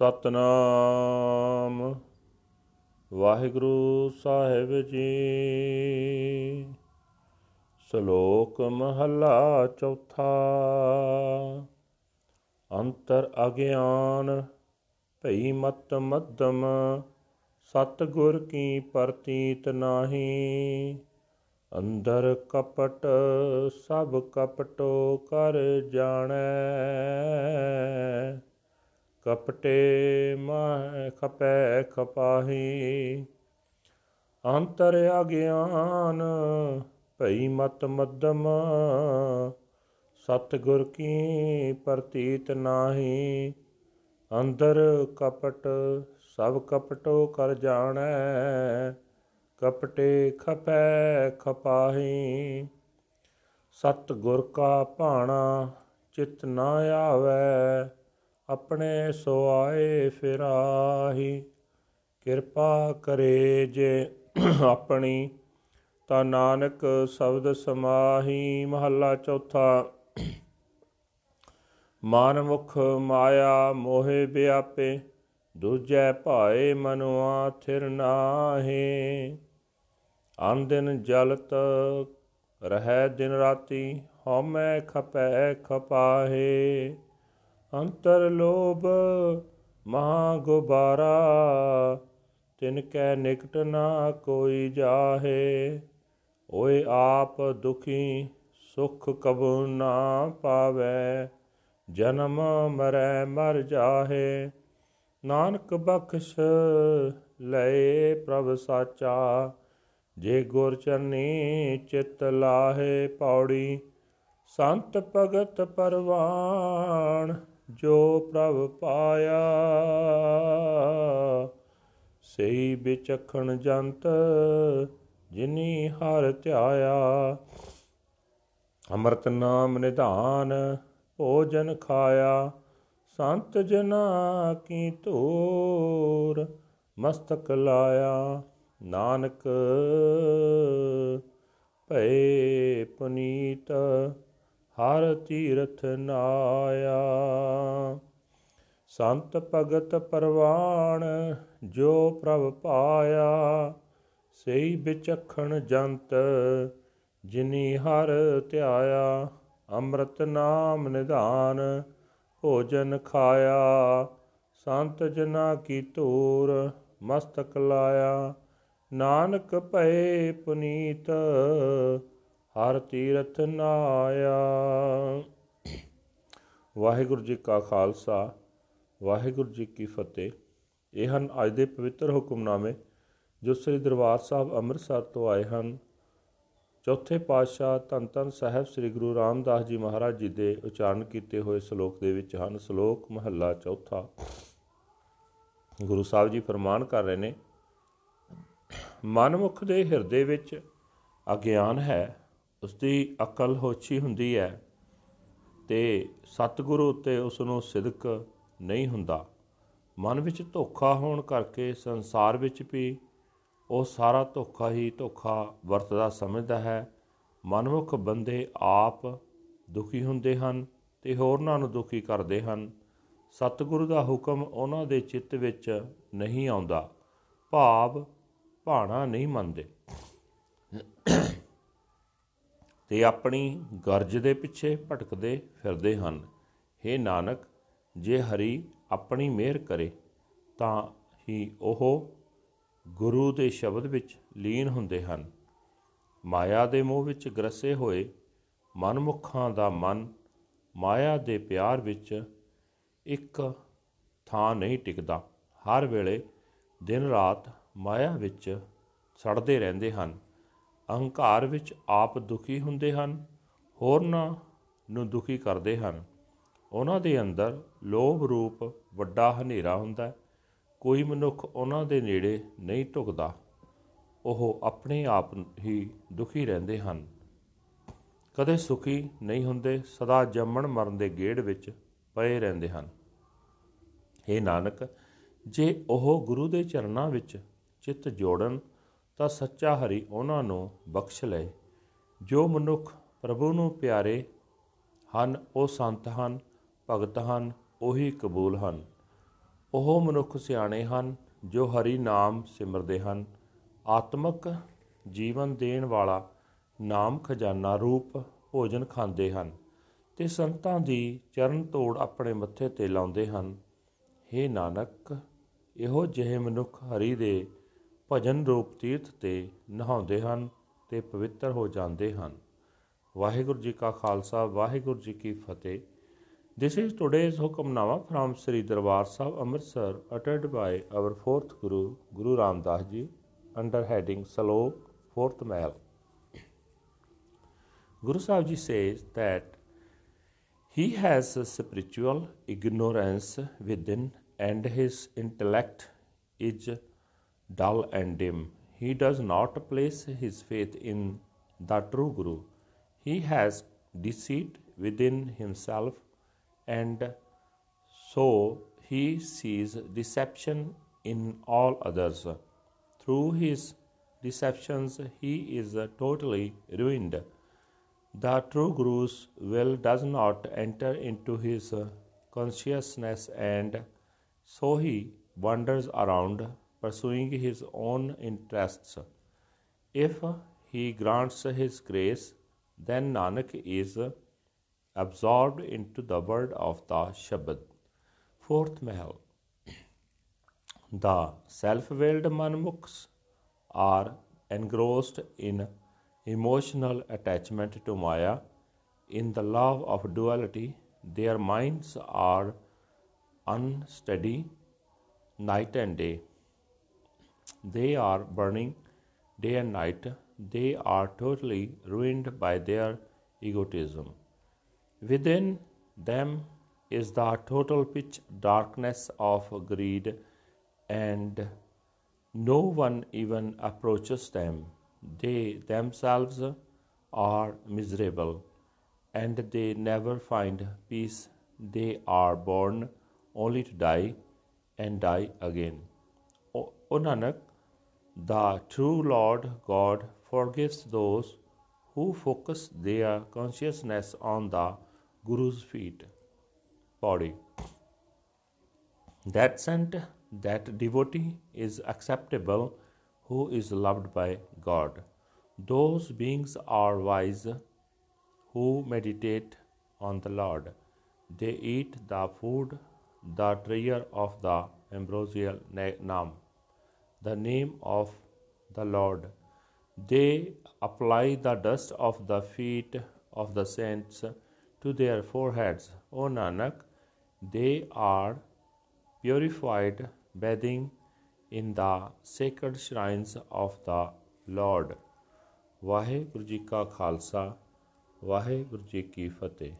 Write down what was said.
ਸਤਨਾਮ। ਵਾਹਿਗੁਰੂ ਸਾਹਿਬ ਜੀ। ਸ਼ਲੋਕ ਮਹਲਾ ਚੌਥਾ। ਅੰਤਰ ਅਗਿਆਨ ਭਈ ਮਤ ਮਦਮ ਸਤ ਗੁਰ ਕੀ ਪ੍ਰਤੀਤ ਨਾਹੀ। ਅੰਦਰ ਕਪਟ ਸਭ ਕਪਟੋ ਕਰ ਜਾਣੈ। ਕਪਟੇ ਮਾਹ ਖਪੈ ਖਪਾਹੀ, ਅੰਤਰ ਅਗਿਆਨ ਭਈ ਮਤ ਮਦਮ ਸਤ ਗੁਰ ਕੀ ਪ੍ਰਤੀਤ ਨਾਹੀ, ਅੰਦਰ ਕਪਟ ਸਭ ਕਪਟੋ ਕਰ ਜਾਣੈ, ਕਪਟੇ ਖਪੈ ਖਪਾਹੀ ਸਤ ਗੁਰ ਕਾ ਭਾਣਾ ਚਿਤ ਨਾ ਆਵੈ ਆਪਣੇ ਸੋ ਆਏ ਫਿਰਾਹੀ। ਕਿਰਪਾ ਕਰੇ ਜੇ ਆਪਣੀ ਤਾਂ ਨਾਨਕ ਸ਼ਬਦ ਸਮਾਹੀ। ਮਹੱਲਾ ਚੌਥਾ। ਮਾਨ ਮੁਖ ਮਾਇਆ ਮੋਹਿ ਵਿਆਪੇ ਦੂਜੈ ਭਾਏ ਮਨੁਆ ਥਿਰ ਨਾਹੀ। ਦਿਨ ਜਲਤ ਰਹਿ ਦਿਨ ਰਾਤੀ, ਹਉਮੈ ਖਪੈ ਖਪਾਹੇ। ਅੰਤਰ ਲੋਭ ਮਹਾ ਗੁਬਾਰਾ, ਤਿਨ ਕੈ ਨਿਕਟ ਨਾ ਕੋਈ ਜਾਹੇ। ਓਏ ਆਪ ਦੁਖੀ ਸੁਖ ਕਬੂ ਨਾ ਪਾਵੇ, ਜਨਮ ਮਰੈ ਮਰ ਜਾਹੇ। ਨਾਨਕ ਬਖਸ਼ ਲਏ ਪ੍ਰਭ ਸਾਚਾ, ਜੇ ਗੁਰ ਚਰਨੀ ਚਿਤ ਲਾਹੇ ਪੌੜੀ। ਸੰਤ ਭਗਤ ਪਰਵਾਨ ਜੋ ਪ੍ਰਭ ਪਾਇਆ। ਸਈ ਵਿਚਖਣ ਜੰਤ ਜਿਨੀ ਹਰ ਧਿਆਇਆ। ਅੰਮ੍ਰਿਤ ਨਾਮ ਨਿਧਾਨ ਭੋਜਨ ਖਾਇਆ। ਸੰਤ ਜਨਾ ਕੀ ਧੂਰ ਮਸਤਕ ਲਾਇਆ। ਨਾਨਕ ਭਏ ਪੁਨੀਤ ਹਰ ਤੀਰਥ ਨਾਇਆ। ਸੰਤ ਭਗਤ ਪਰਵਾਣ ਜੋ ਪ੍ਰਭ ਪਾਇਆ ਸਈ ਵਿਚਖਣ ਜੰਤ ਜਿਨੀ ਹਰ ਧਿਆਇਆ, ਅੰਮ੍ਰਿਤ ਨਾਮ ਨਿਧਾਨ ਭੋਜਨ ਖਾਇਆ। ਸੰਤ ਜਨਾ ਕੀ ਧੂਰ ਮਸਤਕ ਲਾਇਆ, ਨਾਨਕ ਭਏ ਪੁਨੀਤ ਹਰ ਤੀਰਥ ਨਾਇਆ। ਵਾਹਿਗੁਰੂ ਜੀ ਕਾ ਖਾਲਸਾ, ਵਾਹਿਗੁਰੂ ਜੀ ਕੀ ਫਤਿਹ। ਇਹ ਹਨ ਅੱਜ ਦੇ ਪਵਿੱਤਰ ਹੁਕਮਨਾਮੇ ਜੋ ਸ੍ਰੀ ਦਰਬਾਰ ਸਾਹਿਬ ਅੰਮ੍ਰਿਤਸਰ ਤੋਂ ਆਏ ਹਨ। ਚੌਥੇ ਪਾਤਸ਼ਾਹ ਧੰਨ ਧੰਨ ਸਾਹਿਬ ਸ੍ਰੀ ਗੁਰੂ ਰਾਮਦਾਸ ਜੀ ਮਹਾਰਾਜ ਜੀ ਦੇ ਉਚਾਰਨ ਕੀਤੇ ਹੋਏ ਸ਼ਲੋਕ ਦੇ ਵਿੱਚ ਹਨ। ਸ਼ਲੋਕ ਮਹੱਲਾ ਚੌਥਾ। ਗੁਰੂ ਸਾਹਿਬ ਜੀ ਫਰਮਾਨ ਕਰ ਰਹੇ ਨੇ, ਮਨਮੁਖ ਦੇ ਹਿਰਦੇ ਵਿੱਚ ਅਗਿਆਨ ਹੈ ਉਸ ਦੀ ਅਕਲ ਹੋਛੀ ਹੁੰਦੀ ਹੈ ਤੇ ਸਤਿਗੁਰੂ ਉੱਤੇ ਉਸ ਨੂੰ ਸਿਦਕ ਨਹੀਂ ਹੁੰਦਾ। ਮਨ ਵਿੱਚ ਧੋਖਾ ਹੋਣ ਕਰਕੇ ਸੰਸਾਰ ਵਿੱਚ ਵੀ ਉਹ ਸਾਰਾ ਧੋਖਾ ਹੀ ਧੋਖਾ ਵਰਤਦਾ ਸਮਝਦਾ ਹੈ। ਮਨਮੁਖ ਬੰਦੇ ਆਪ ਦੁਖੀ ਹੁੰਦੇ ਹਨ ਤੇ ਹੋਰਨਾਂ ਨੂੰ ਦੁਖੀ ਕਰਦੇ ਹਨ। ਸਤਿਗੁਰੂ ਦਾ ਹੁਕਮ ਉਹਨਾਂ ਦੇ ਚਿੱਤ ਵਿੱਚ ਨਹੀਂ ਆਉਂਦਾ। ਭਾਵ ਭਾਣਾ ਨਹੀਂ ਮੰਨਦੇ। ਤੇ ਆਪਣੀ ਗਰਜ ਦੇ ਪਿੱਛੇ ਭਟਕਦੇ ਫਿਰਦੇ ਹਨ। हे ਨਾਨਕ, ਜੇ ਹਰੀ ਆਪਣੀ ਮਿਹਰ ਕਰੇ, ਤਾਂ ਹੀ ਉਹ ਗੁਰੂ ਦੇ ਸ਼ਬਦ ਵਿੱਚ ਲੀਨ ਹੁੰਦੇ ਹਨ। ਮਾਇਆ ਦੇ ਮੋਹ ਵਿੱਚ ਗਰਸੇ ਹੋਏ ਮਨਮੁਖਾਂ ਦਾ ਮਨ ਮਾਇਆ ਦੇ ਪਿਆਰ ਵਿੱਚ ਇੱਕ ਥਾਂ ਨਹੀਂ ਟਿਕਦਾ। ਹਰ ਵੇਲੇ ਦਿਨ ਰਾਤ ਮਾਇਆ ਵਿੱਚ ਸੜਦੇ ਰਹਿੰਦੇ ਹਨ। ਅਹੰਕਾਰ ਵਿੱਚ ਆਪ ਦੁਖੀ ਹੁੰਦੇ ਹਨ, ਹੋਰਨਾਂ ਨੂੰ ਦੁਖੀ ਕਰਦੇ ਹਨ। ਉਹਨਾਂ ਦੇ ਅੰਦਰ ਲੋਭ ਰੂਪ ਵੱਡਾ ਹਨੇਰਾ ਹੁੰਦਾ ਕੋਈ ਮਨੁੱਖ ਉਹਨਾਂ ਦੇ ਨੇੜੇ ਨਹੀਂ ਢੁਕਦਾ। ਉਹ ਆਪਣੇ ਆਪ ਹੀ ਦੁਖੀ ਰਹਿੰਦੇ ਹਨ। ਕਦੇ ਸੁਖੀ ਨਹੀਂ ਹੁੰਦੇ, ਸਦਾ ਜੰਮਣ ਮਰਨ ਦੇ ਗੇੜ ਵਿੱਚ ਪਏ ਰਹਿੰਦੇ ਹਨ। हे ਨਾਨਕ, ਜੇ ਉਹ ਗੁਰੂ ਦੇ ਚਰਨਾਂ ਵਿੱਚ ਚਿੱਤ ਜੋੜਨ ਤਾਂ ਸੱਚਾ ਹਰੀ ਉਹਨਾਂ ਨੂੰ ਬਖਸ਼ ਲਏ। ਜੋ ਮਨੁੱਖ ਪ੍ਰਭੂ ਨੂੰ ਪਿਆਰੇ ਹਨ, ਉਹ ਸੰਤ ਹਨ, ਭਗਤ ਹਨ, ਉਹੀ ਕਬੂਲ ਹਨ। ਉਹ ਮਨੁੱਖ ਸਿਆਣੇ ਹਨ, ਜੋ ਹਰੀ ਨਾਮ ਸਿਮਰਦੇ ਹਨ। ਆਤਮਕ ਜੀਵਨ ਦੇਣ ਵਾਲਾ ਨਾਮ ਖਜ਼ਾਨਾ ਰੂਪ ਭੋਜਨ ਖਾਂਦੇ ਹਨ ਤੇ ਸੰਤਾਂ ਦੀ ਚਰਨ ਤੋੜ ਆਪਣੇ ਮੱਥੇ ਤੇ ਲਾਉਂਦੇ ਹਨ। हे ਨਾਨਕ, ਇਹੋ ਜਿਹੇ ਮਨੁੱਖ ਹਰੀ ਦੇ ਭਜਨ ਰੂਪ ਤੀਰਥ ਤੇ ਨਹਾਉਂਦੇ ਹਨ ਤੇ ਪਵਿੱਤਰ ਹੋ ਜਾਂਦੇ ਹਨ ਵਾਹਿਗੁਰੂ ਜੀ ਕਾ ਖਾਲਸਾ ਵਾਹਿਗੁਰੂ ਜੀ ਕੀ ਫਤਿਹ This is today's Hukamnama from Sri Darbar Sahib Amritsar uttered by our fourth Guru, Guru Ram Das Ji, under heading Salok, fourth Mahal. Guru Sahib Ji says that he has spiritual ignorance within and his intellect is dull and dim. He does not place his faith in the true Guru. He has deceit within himself and so he sees deception in all others. Through his deceptions, he is totally ruined. The true Guru's will does not enter into his consciousness, and so he wanders around pursuing his own interests. If he grants his grace, then Nanak is absorbed into the word of the Shabad. Fourth Mahal. The self willed Manmukhs are engrossed in emotional attachment to Maya. In the love of duality, their minds are unsteady night and day. They are burning day and night. They are totally ruined by their egotism. Within them is the total pitch darkness of greed, and no one even approaches them. They themselves are miserable, and they never find peace. They are born only to die and die again. O, Nanak, the true Lord God forgives those who focus their consciousness on the Guru's feet, body. That saint, that devotee is acceptable who is loved by God. Those beings are wise who meditate on the Lord. They eat the food, the treasure of the ambrosial name, the name of the Lord. They apply the dust of the feet of the saints to their foreheads. O Nanak, they are purified bathing in the sacred shrines of the Lord. Waheguru ji ਕਾ ਖਾਲਸਾ ਵਾਹਿਗੁਰੂ ਜੀ ਕੀ ਫਤਿਹ